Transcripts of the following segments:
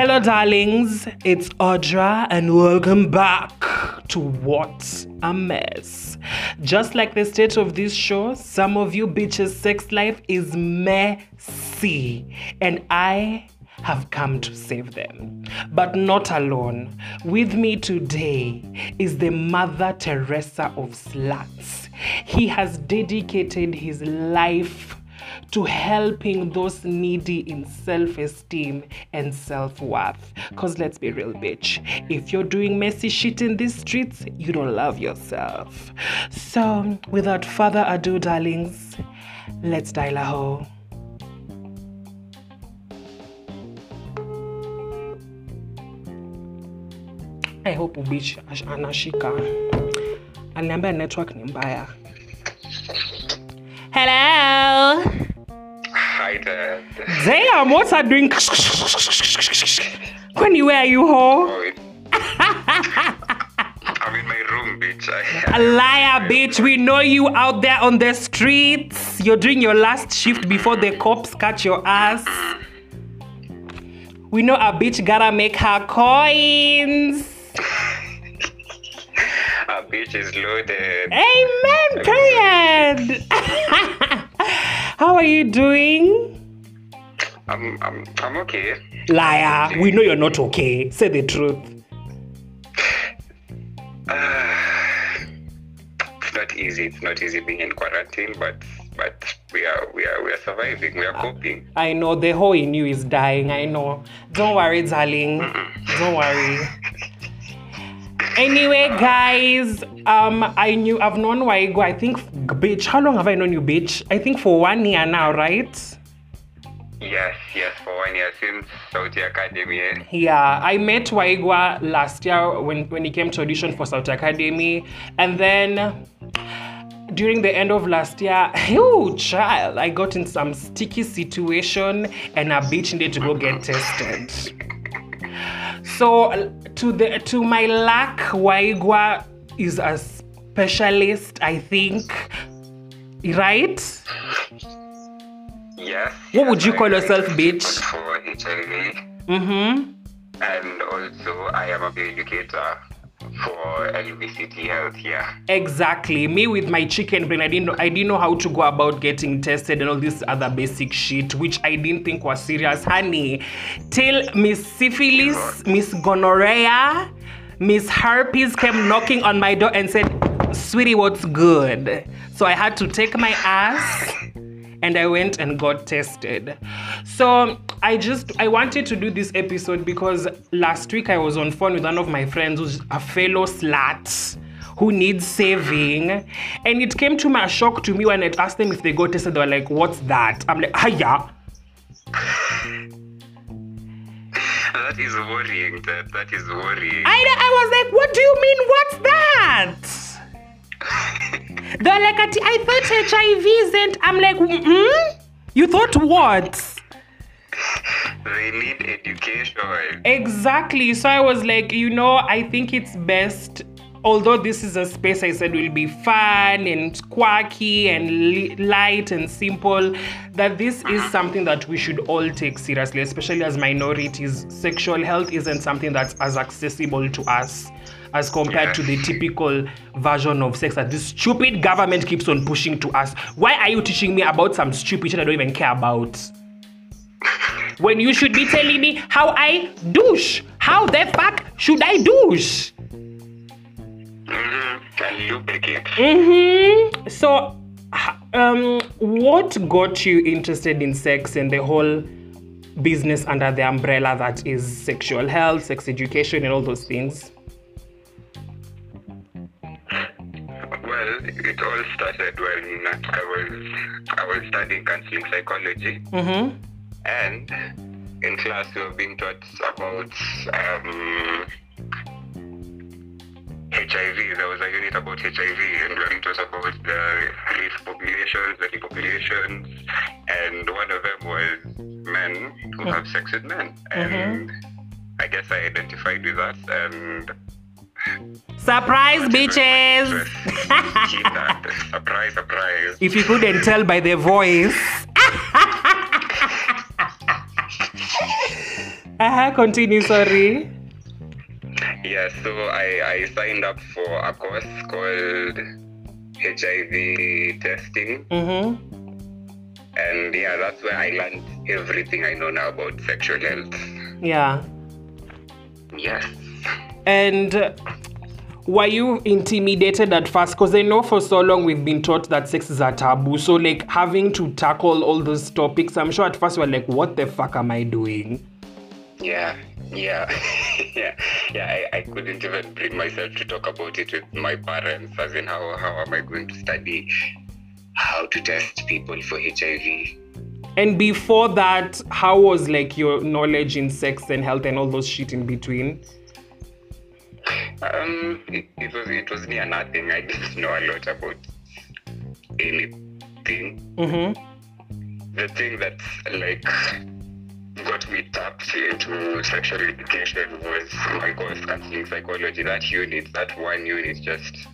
Hello, darlings. It's Audra, and welcome back to What a Mess. Just like the state of this show, some of you bitches' sex life is messy, and I have come to save them. But not alone. With me today is the Mother Teresa of sluts. He has dedicated his life to helping those needy in self esteem and self worth. Because let's be real, bitch, if you're doing messy shit in these streets, you don't love yourself. So, without further ado, darlings, let's dial a hole. I hope ubichi anashika. Aliniambia network ni. Hello. There. Damn, what's that doing? Kwani, where are you, ho? Oh, it- I'm in my room, bitch. A I, liar, bitch. We know you out there on the streets. You're doing your last shift before the cops catch your ass. We know a bitch gotta make her coins. a bitch is loaded. Amen, period. How are you doing? I'm, I'm, I'm okay. Liar. We know you're not okay. Say the truth. It's not easy. It's not easy being in quarantine, but but we are we are we are surviving. We are ah, coping. I know the hole in you is dying. I know. Don't worry, darling. Don't worry. Anyway, guys, um, I knew I've known Waigwa. I think, bitch. How long have I known you, bitch? I think for one year now, right? Yes, yes. For one year since Sauti Academy. Yeah, I met Waigwa last year when, when he came to audition for Sauti Academy. And then during the end of last year, oh child, I got in some sticky situation and a bitch needed to go get tested. So to the to my luck, Waigwa is a specialist, I think. Right? Yes. What would you I- call yourself, bitch? For HIV, Mm-hmm. and also I am a educator for LVCT health. Yeah. Exactly. Me with my chicken brain, I didn't know I didn't know how to go about getting tested and all this other basic shit, which I didn't think was serious. Honey, till Miss Syphilis, Miss Gonorrhea, Miss Herpes came knocking on my door and said, Sweetie, what's good? So I had to take my ass and I went and got tested. So I just I wanted to do this episode because last week I was on phone with one of my friends who's a fellow slut who needs saving. And it came to my shock to me when I asked them if they got tested, they were like, what's that? I'm like, hiya. That is worrying. That that is worrying. I, I was like, what do you mean, what's that? They're like, I thought HIV isn't. I'm like, hmm? You thought what? They need education. Exactly. So I was like, you know, I think it's best, although this is a space I said will be fun and quirky and li- light and simple, that this is uh-huh. something that we should all take seriously, especially as minorities. Sexual health isn't something that's as accessible to us as compared to the typical version of sex that this stupid government keeps on pushing to us. Why are you teaching me about some stupid shit I don't even care about? When you should be telling me how I douche. How the fuck should I douche? Mm-hmm. And lubricate. Mm-hmm. So, um, what got you interested in sex and the whole business under the umbrella that is sexual health, sex education, and all those things? Well, it all started when I was I was studying counseling psychology, Mm-hmm. And in class we were being taught about um, HIV. There was a unit about HIV, and we were being taught about the risk populations, the populations, and one of them was men who have sex with men, and I guess I identified with that, and Surprise, bitches! Surprise, surprise. if you couldn't tell by the voice. Uh-huh, continue, sorry. Yeah, so I, I signed up for a course called HIV testing. Mm-hmm. And yeah, that's where I learned everything I know now about sexual health. Yeah. Yes. And were you intimidated at first? Because I know for so long we've been taught that sex is a taboo. So, like, having to tackle all those topics, I'm sure at first we're like, what the fuck am I doing? Yeah, yeah, yeah, yeah. I, I couldn't even bring myself to talk about it with my parents, as in how, how am I going to study how to test people for HIV? And before that, how was like your knowledge in sex and health and all those shit in between? Um, it, it was it was near nothing. I didn't know a lot about anything. Mm-hmm. The thing that's like got me tapped into sexual education was my course counseling psychology. That unit, that one unit, just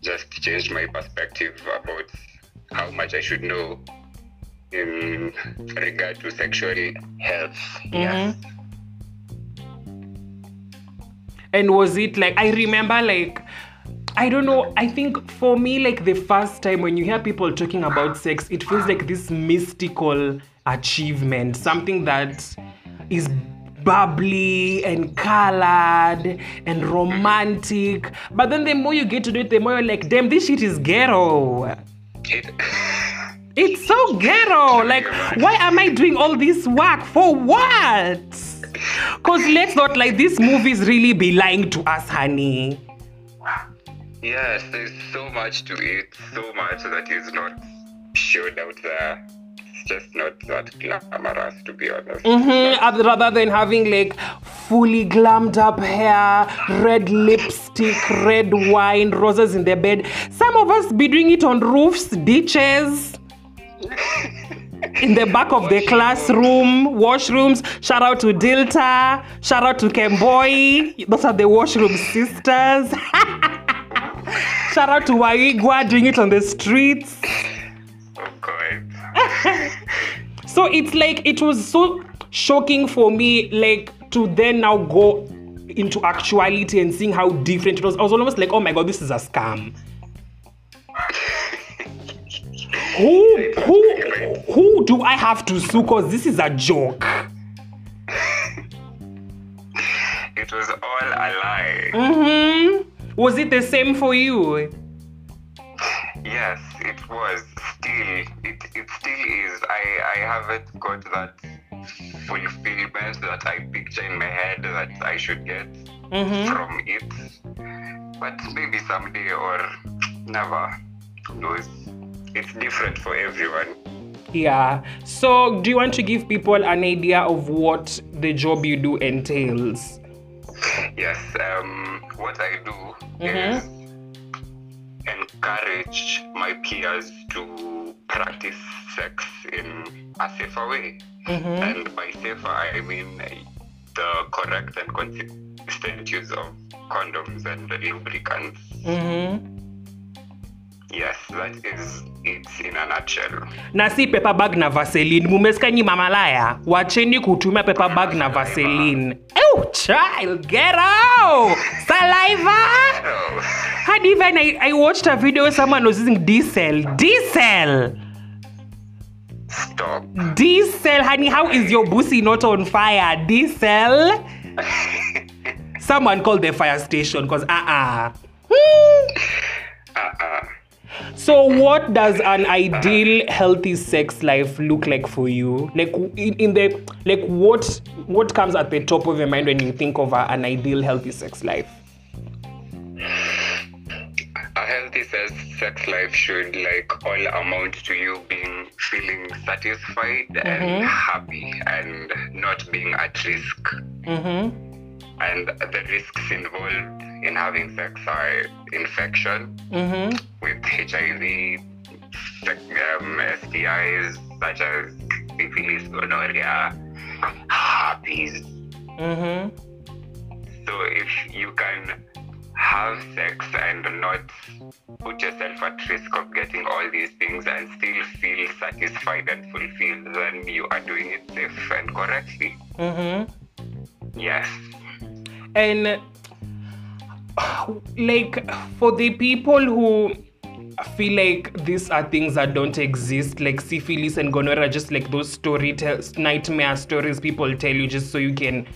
just changed my perspective about how much I should know in regard to sexual health. Mm-hmm. Yes. And was it like I remember like I don't know, I think for me like the first time when you hear people talking about sex, it feels like this mystical achievement, something that is bubbly and colored and romantic. But then the more you get to do it, the more you're like, damn, this shit is ghetto. It's so ghetto. Like, why am I doing all this work? For what? Because let's not like these movies really be lying to us, honey. Yes, there's so much to it, so much that is not showed out there. It's just not that glamorous, to be honest. Mm-hmm. Rather than having like fully glammed up hair, red lipstick, red wine, roses in the bed. Some of us be doing it on roofs, ditches. in the back of the classroom, washrooms. Shout out to Delta. Shout out to Kemboi. Those are the washroom sisters. Shout out to Waigwa doing it on the streets. Oh God. So it's like it was so shocking for me, like to then now go into actuality and seeing how different it was. I was almost like, oh my god, this is a scam. who who who do I have to sue? Cause this is a joke. It was all a lie. Mm-hmm. Was it the same for you? Yes, it was. Still, it, it still is. I, I haven't got that fulfillment that I picture in my head that I should get Mm-hmm. from it. But maybe someday or never. Knows? It's different for everyone. Yeah. So do you want to give people an idea of what the job you do entails? Yes, um, what I do Mhm. is encourage my peers to practice sex in a safer way. Mm-hmm. And by safer, I mean the correct and consistent use of condoms and lubricants. Mm-hmm. Yes, that is it's in a nutshell. na si paper bag na vaseline. Mumesikia nyi mamalaya. Wacheni kutumia paper bag na vaseline. Ew, child get out! Saliva! Had even I, I watched a video where someone was using diesel. Diesel! Stop. diesel honey how is your pussy not on fire? Diesel? Someone called the fire station because uh-uh. Hmm. Uh-uh. So, what does an ideal healthy sex life look like for you? Like in, in the like what what comes at the top of your mind when you think of a, an ideal healthy sex life? a healthy sex, sex life should like all amount to you being feeling satisfied and happy and not being at risk Mm-hmm. And the risks involved in having sex are infection Mm-hmm. with hiv um, stis such as syphilis gonorrhea herpes Mm-hmm. So if you can have sex and not put yourself at risk of getting all these things and still feel satisfied and fulfilled, then you are doing it safe and correctly. Mm-hmm. Yes. And like for the people who feel like these are things that don't exist, like syphilis and gonorrhea, just like those story tells nightmare stories people tell you just so you can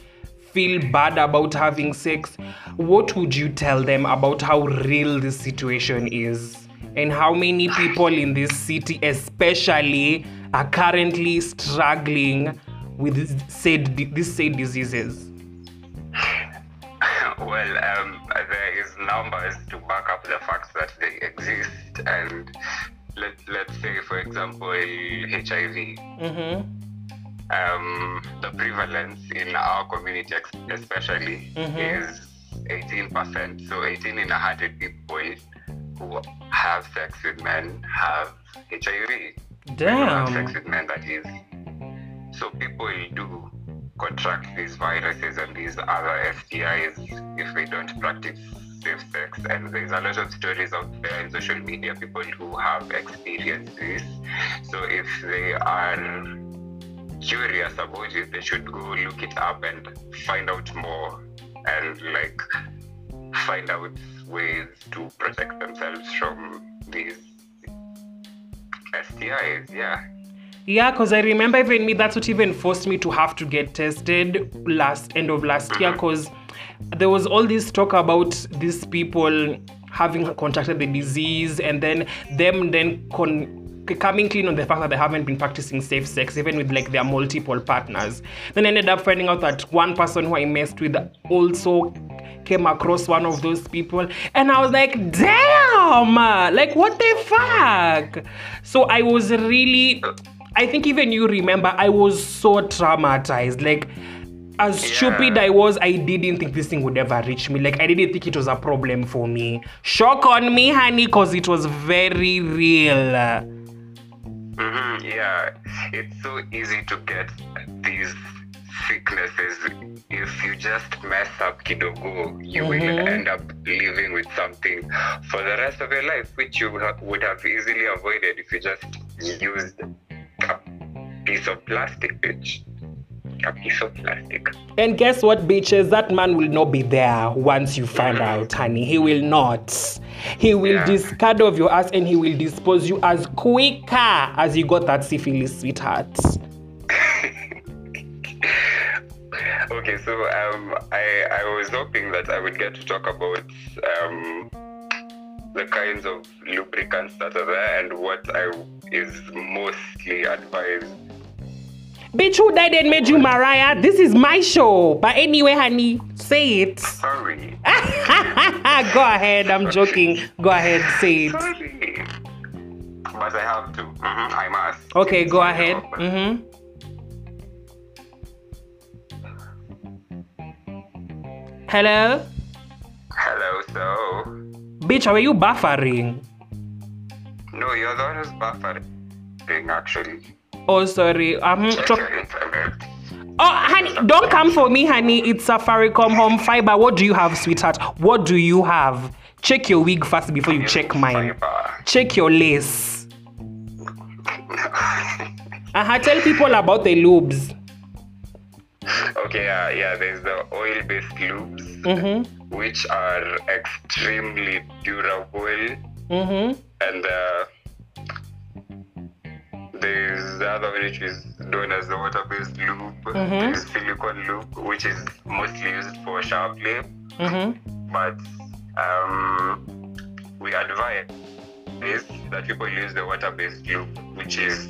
feel bad about having sex. What would you tell them about how real this situation is? And how many people in this city, especially, are currently struggling with this said these said diseases? Well, um, there is numbers to back up the facts that they exist, and let let's say, for example, HIV. Mm-hmm. Um, the prevalence in our community, especially, Mhm. is 18%. So 18 in 100 people who have sex with men have HIV. Who have sex with men, that is. So people do contract these viruses and these other STIs if they don't practice safe sex. And there's a lot of stories out there in social media, people who have experienced this. So if they are curious about it, they should go look it up and find out more and like find out ways to protect themselves from these STIs. Yeah. Yeah, because I remember even me, that's what even forced me to have to get tested last end of last year because there was all this talk about these people having contracted the disease and then them then con- coming clean on the fact that they haven't been practicing safe sex even with like their multiple partners. Then I ended up finding out that one person who i messed with also came across one of those people and i was like damn! Like what the fuck? So i was really i think even you remember i was so traumatized like as Yeah. stupid I was, I didn't think this thing would ever reach me. Like I didn't think it was a problem for me. Shock on me, honey, cause it was very real. hmm yeah, it's so easy to get these sicknesses. If you just mess up kidogo, you will Mhm. end up living with something for the rest of your life, which you ha- would have easily avoided if you just used piece of plastic, bitch. A piece of plastic. And guess what, bitches? That man will not be there once you find out, honey. He will not. He will Yeah. discard of your ass and he will dispose you as quicker as you got that syphilis, sweetheart. Okay, so um, I I was hoping that I would get to talk about um, the kinds of lubricants that are there and what I is mostly advised. Bitch, who died and made you Mariah? This is my show. But anyway, honey, say it. Sorry, Go ahead, I'm joking. Go ahead, say it. sorry, but I have to. Mhm, I must. Okay, go ahead. Mm-hmm. Hello? Hello, so Bitch, were you buffering? no, you're the one who's buffering actually. Oh, sorry. Um, Check tro- oh, honey, don't come for me, honey. It's Safaricom Home Fiber. What do you have, sweetheart? What do you have? Check your wig first before you check mine. Check your lace. Uh-huh, tell people about the lubes. Okay, yeah, yeah. There's the oil-based lubes. Mm-hmm. which are extremely durable Mm-hmm. and uh, there's the other one which is known as the water-based lube Mhm. there's silicone lube which is mostly used for shower play Mm-hmm. but um, we advise is that people use the water-based lube which is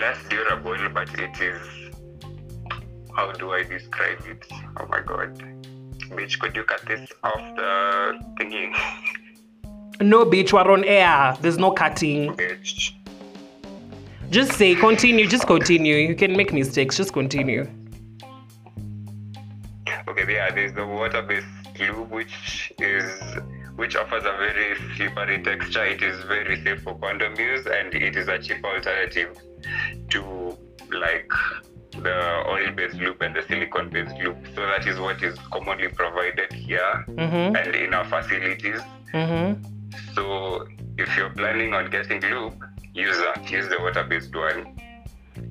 less durable but it is how do I describe it? Oh my god. Bitch, could you cut this off the thingy? No, bitch, we're on air. There's no cutting. Bitch. Just say, continue, just continue. You can make mistakes, just continue. Okay, yeah, there's the water-based lube which is which offers a very slippery texture. It is very safe for condom use and it is a cheap alternative to like the oil-based lube and the silicone-based lube. So that is what is commonly provided here Mm-hmm. and in our facilities. Mm-hmm. So if you're planning on getting lube, use that. Use the water-based one.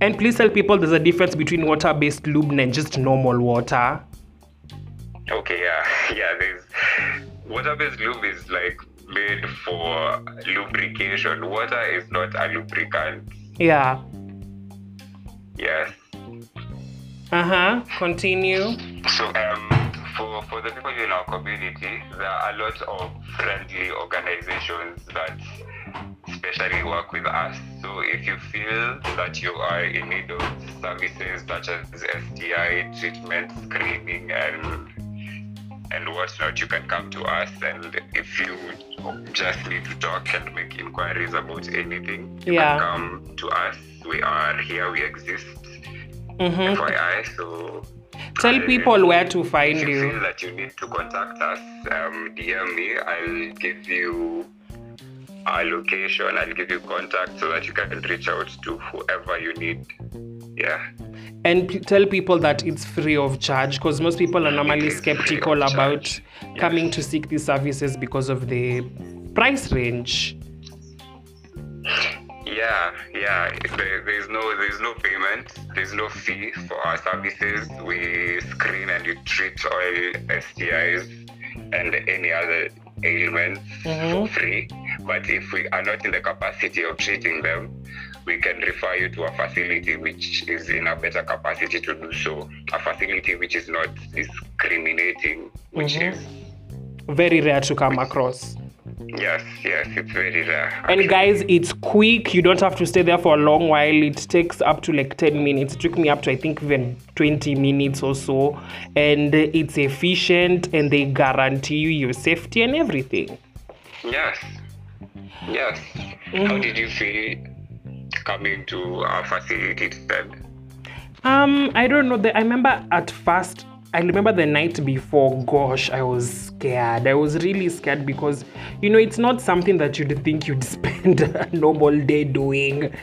And please tell people there's a difference between water-based lube and just normal water. Okay, yeah, yeah. There's water-based lube is like made for lubrication. Water is not a lubricant. Yeah. Yes. Uh-huh. Continue. So um, for for the people in our community, there are a lot of friendly organizations that especially work with us. So if you feel that you are in need of services such as STI treatment, screening, and and whatnot, you can come to us. And if you just need to talk and make inquiries about anything, you Yeah. can come to us. We are here. We exist. Mm-hmm. FYI. So Tell people where to if find you you. feel that you need to contact us, um, DM me. I'll give you our location. I'll give you contact so that you can reach out to whoever you need. Yeah. And p- tell people that it's free of charge because most people are normally It is free skeptical about charge. coming to seek these services because of the price range. Yeah, yeah. There, there's no there's no payment. There's no fee for our services. We screen and we treat all STIs and any other ailments Mhm. for free. But if we are not in the capacity of treating them, we can refer you to a facility which is in a better capacity to do so. A facility which is not discriminating, which Mhm. is Very rare to come across. Yes, yes, it's very rare. And guys, it's quick. You don't have to stay there for a long while. It takes up to like 10 minutes. It took me up to I think even 20 minutes or so. And it's efficient and they guarantee you your safety and everything. Yes. Yes. How did you feel coming to our facility then? Um, I don't know. The, I remember at first. I remember the night before. Gosh, I was scared. I was really scared because, you know, it's not something that you'd think you'd spend a normal day doing,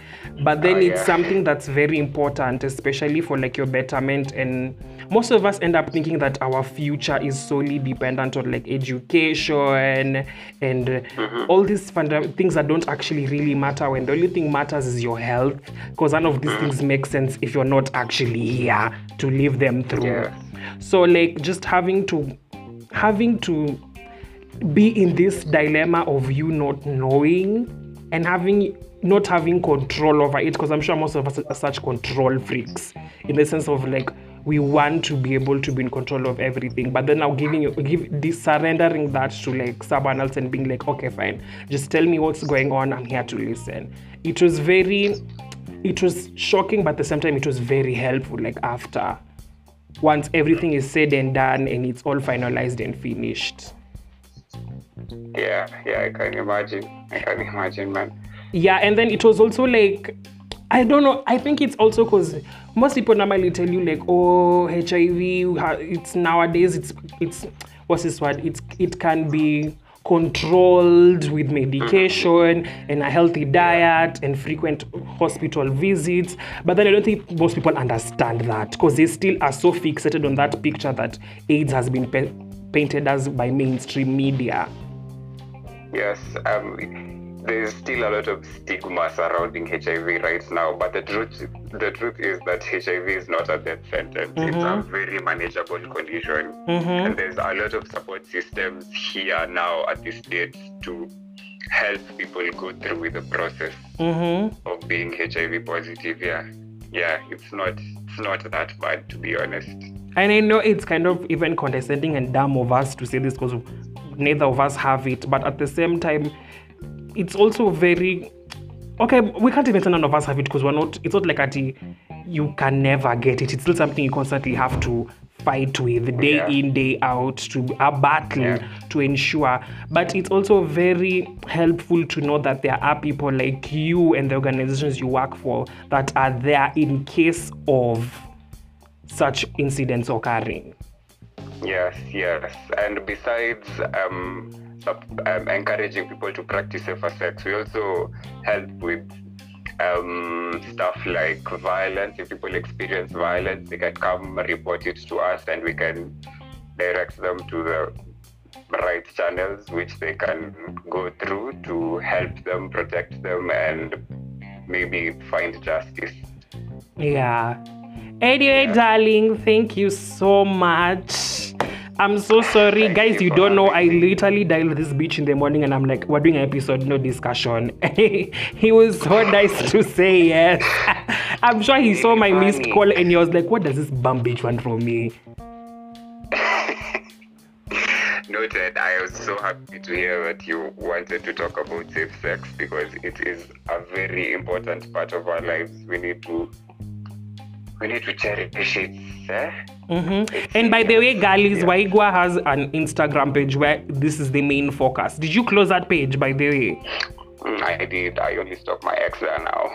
but then Oh, it's something that's very important, especially for like your betterment. And most of us end up thinking that our future is solely dependent on like education and Mm-hmm. all these funda- things that don't actually really matter. When the only thing matters is your health, because none of Mm-hmm. these things make sense if you're not actually here to live them through. Yeah. So like just having to having to be in this dilemma of you not knowing and having not having control over it because i'm sure most of us are such control freaks in the sense of like we want to be able to be in control of everything but then now giving you give this surrendering that to like someone else and being like okay fine just tell me what's going on i'm here to listen. It was very it was shocking but at the same time it was very helpful like after once everything is said and done and it's all finalized and finished Yeah, yeah, I can imagine. I can imagine, man. yeah and then it was also like i don't know i think it's also because most people normally tell you like oh hiv it's nowadays it's it's what's this word it's it can be controlled with medication and a healthy diet and frequent hospital visits. But then i don't think most people understand that because they still are so fixated on that picture that aids has been pe- painted as by mainstream media. Yes, um, there's still a lot of stigma surrounding HIV right now, but the truth, the truth is that HIV is not a death sentence. It's a very manageable condition, and there's a lot of support systems here now at this stage to help people go through with the process mm-hmm. of being HIV positive. Yeah, yeah, it's not, it's not that bad to be honest. And I know it's kind of even condescending and dumb of us to say this because neither of us have it, but at the same time, it's also very okay. We can't even say none of us have it because we're not. It's not like at you can never get it. It's still something you constantly have to fight with day Yeah. in day out to a battle Yeah. to ensure but it's also very helpful to know that there are people like you and the organizations you work for that are there in case of such incidents occurring Yes, yes. And besides um, um, encouraging people to practice safer sex, we also help with um, stuff like violence. If people experience violence, they can come report it to us and we can direct them to the right channels which they can go through to help them, protect them, and maybe find justice. Yeah. Anyway, darling, thank you so much. I'm so sorry, Thank guys. you You don't know. I literally dialed this bitch in the morning, and I'm like, "We're doing an episode, no discussion." he was so nice to say yes. I'm sure he saw my missed call, and he was like, "What does this bum bitch want from me?" Noted. I was so happy to hear that you wanted to talk about safe sex because it is a very important part of our lives. We need to we need to cherish it. Eh? Mm-hmm. And by the way, girlies, Yeah. Waigwa has an Instagram page where this is the main focus. Did you close that page, by the way? Mm, I did. I only stalk my ex there now.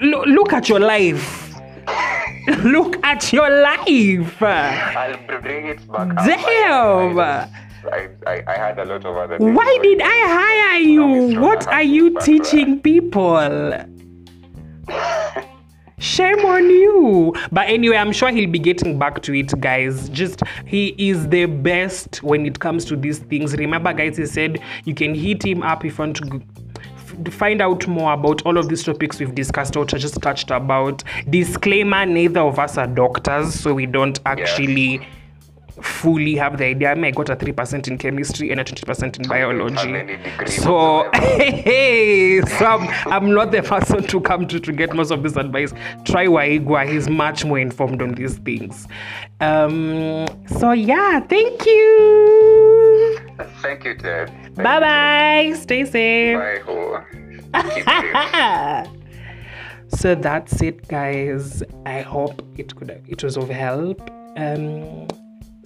Lo- look at your life. look at your life. I'll bring it back. up. Damn. I, I, I, I had a lot of other. Why did. I hire you? What are you teaching people? Shame on you. But anyway, I'm sure he'll be getting back to it, guys. Just he is the best when it comes to these things. Remember, guys, he said you can hit him up if you want to find out more about all of these topics we've discussed or just touched about. Disclaimer: neither of us are doctors, so we don't actually fully have the idea. I mean, I got a 3% in chemistry and a 20% in biology. So, hey, so I'm, I'm not the person to come to to get most of this advice. Try Waigwa, he's much more informed on these things. Um, so, yeah, thank you. Thank you, Ted. Bye bye. Stay safe. Bye, ho. Keep so that's it guys i hope it could it was of help um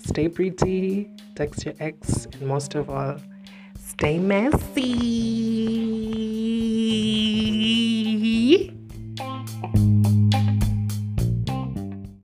stay pretty. Text your ex. And most of all stay messy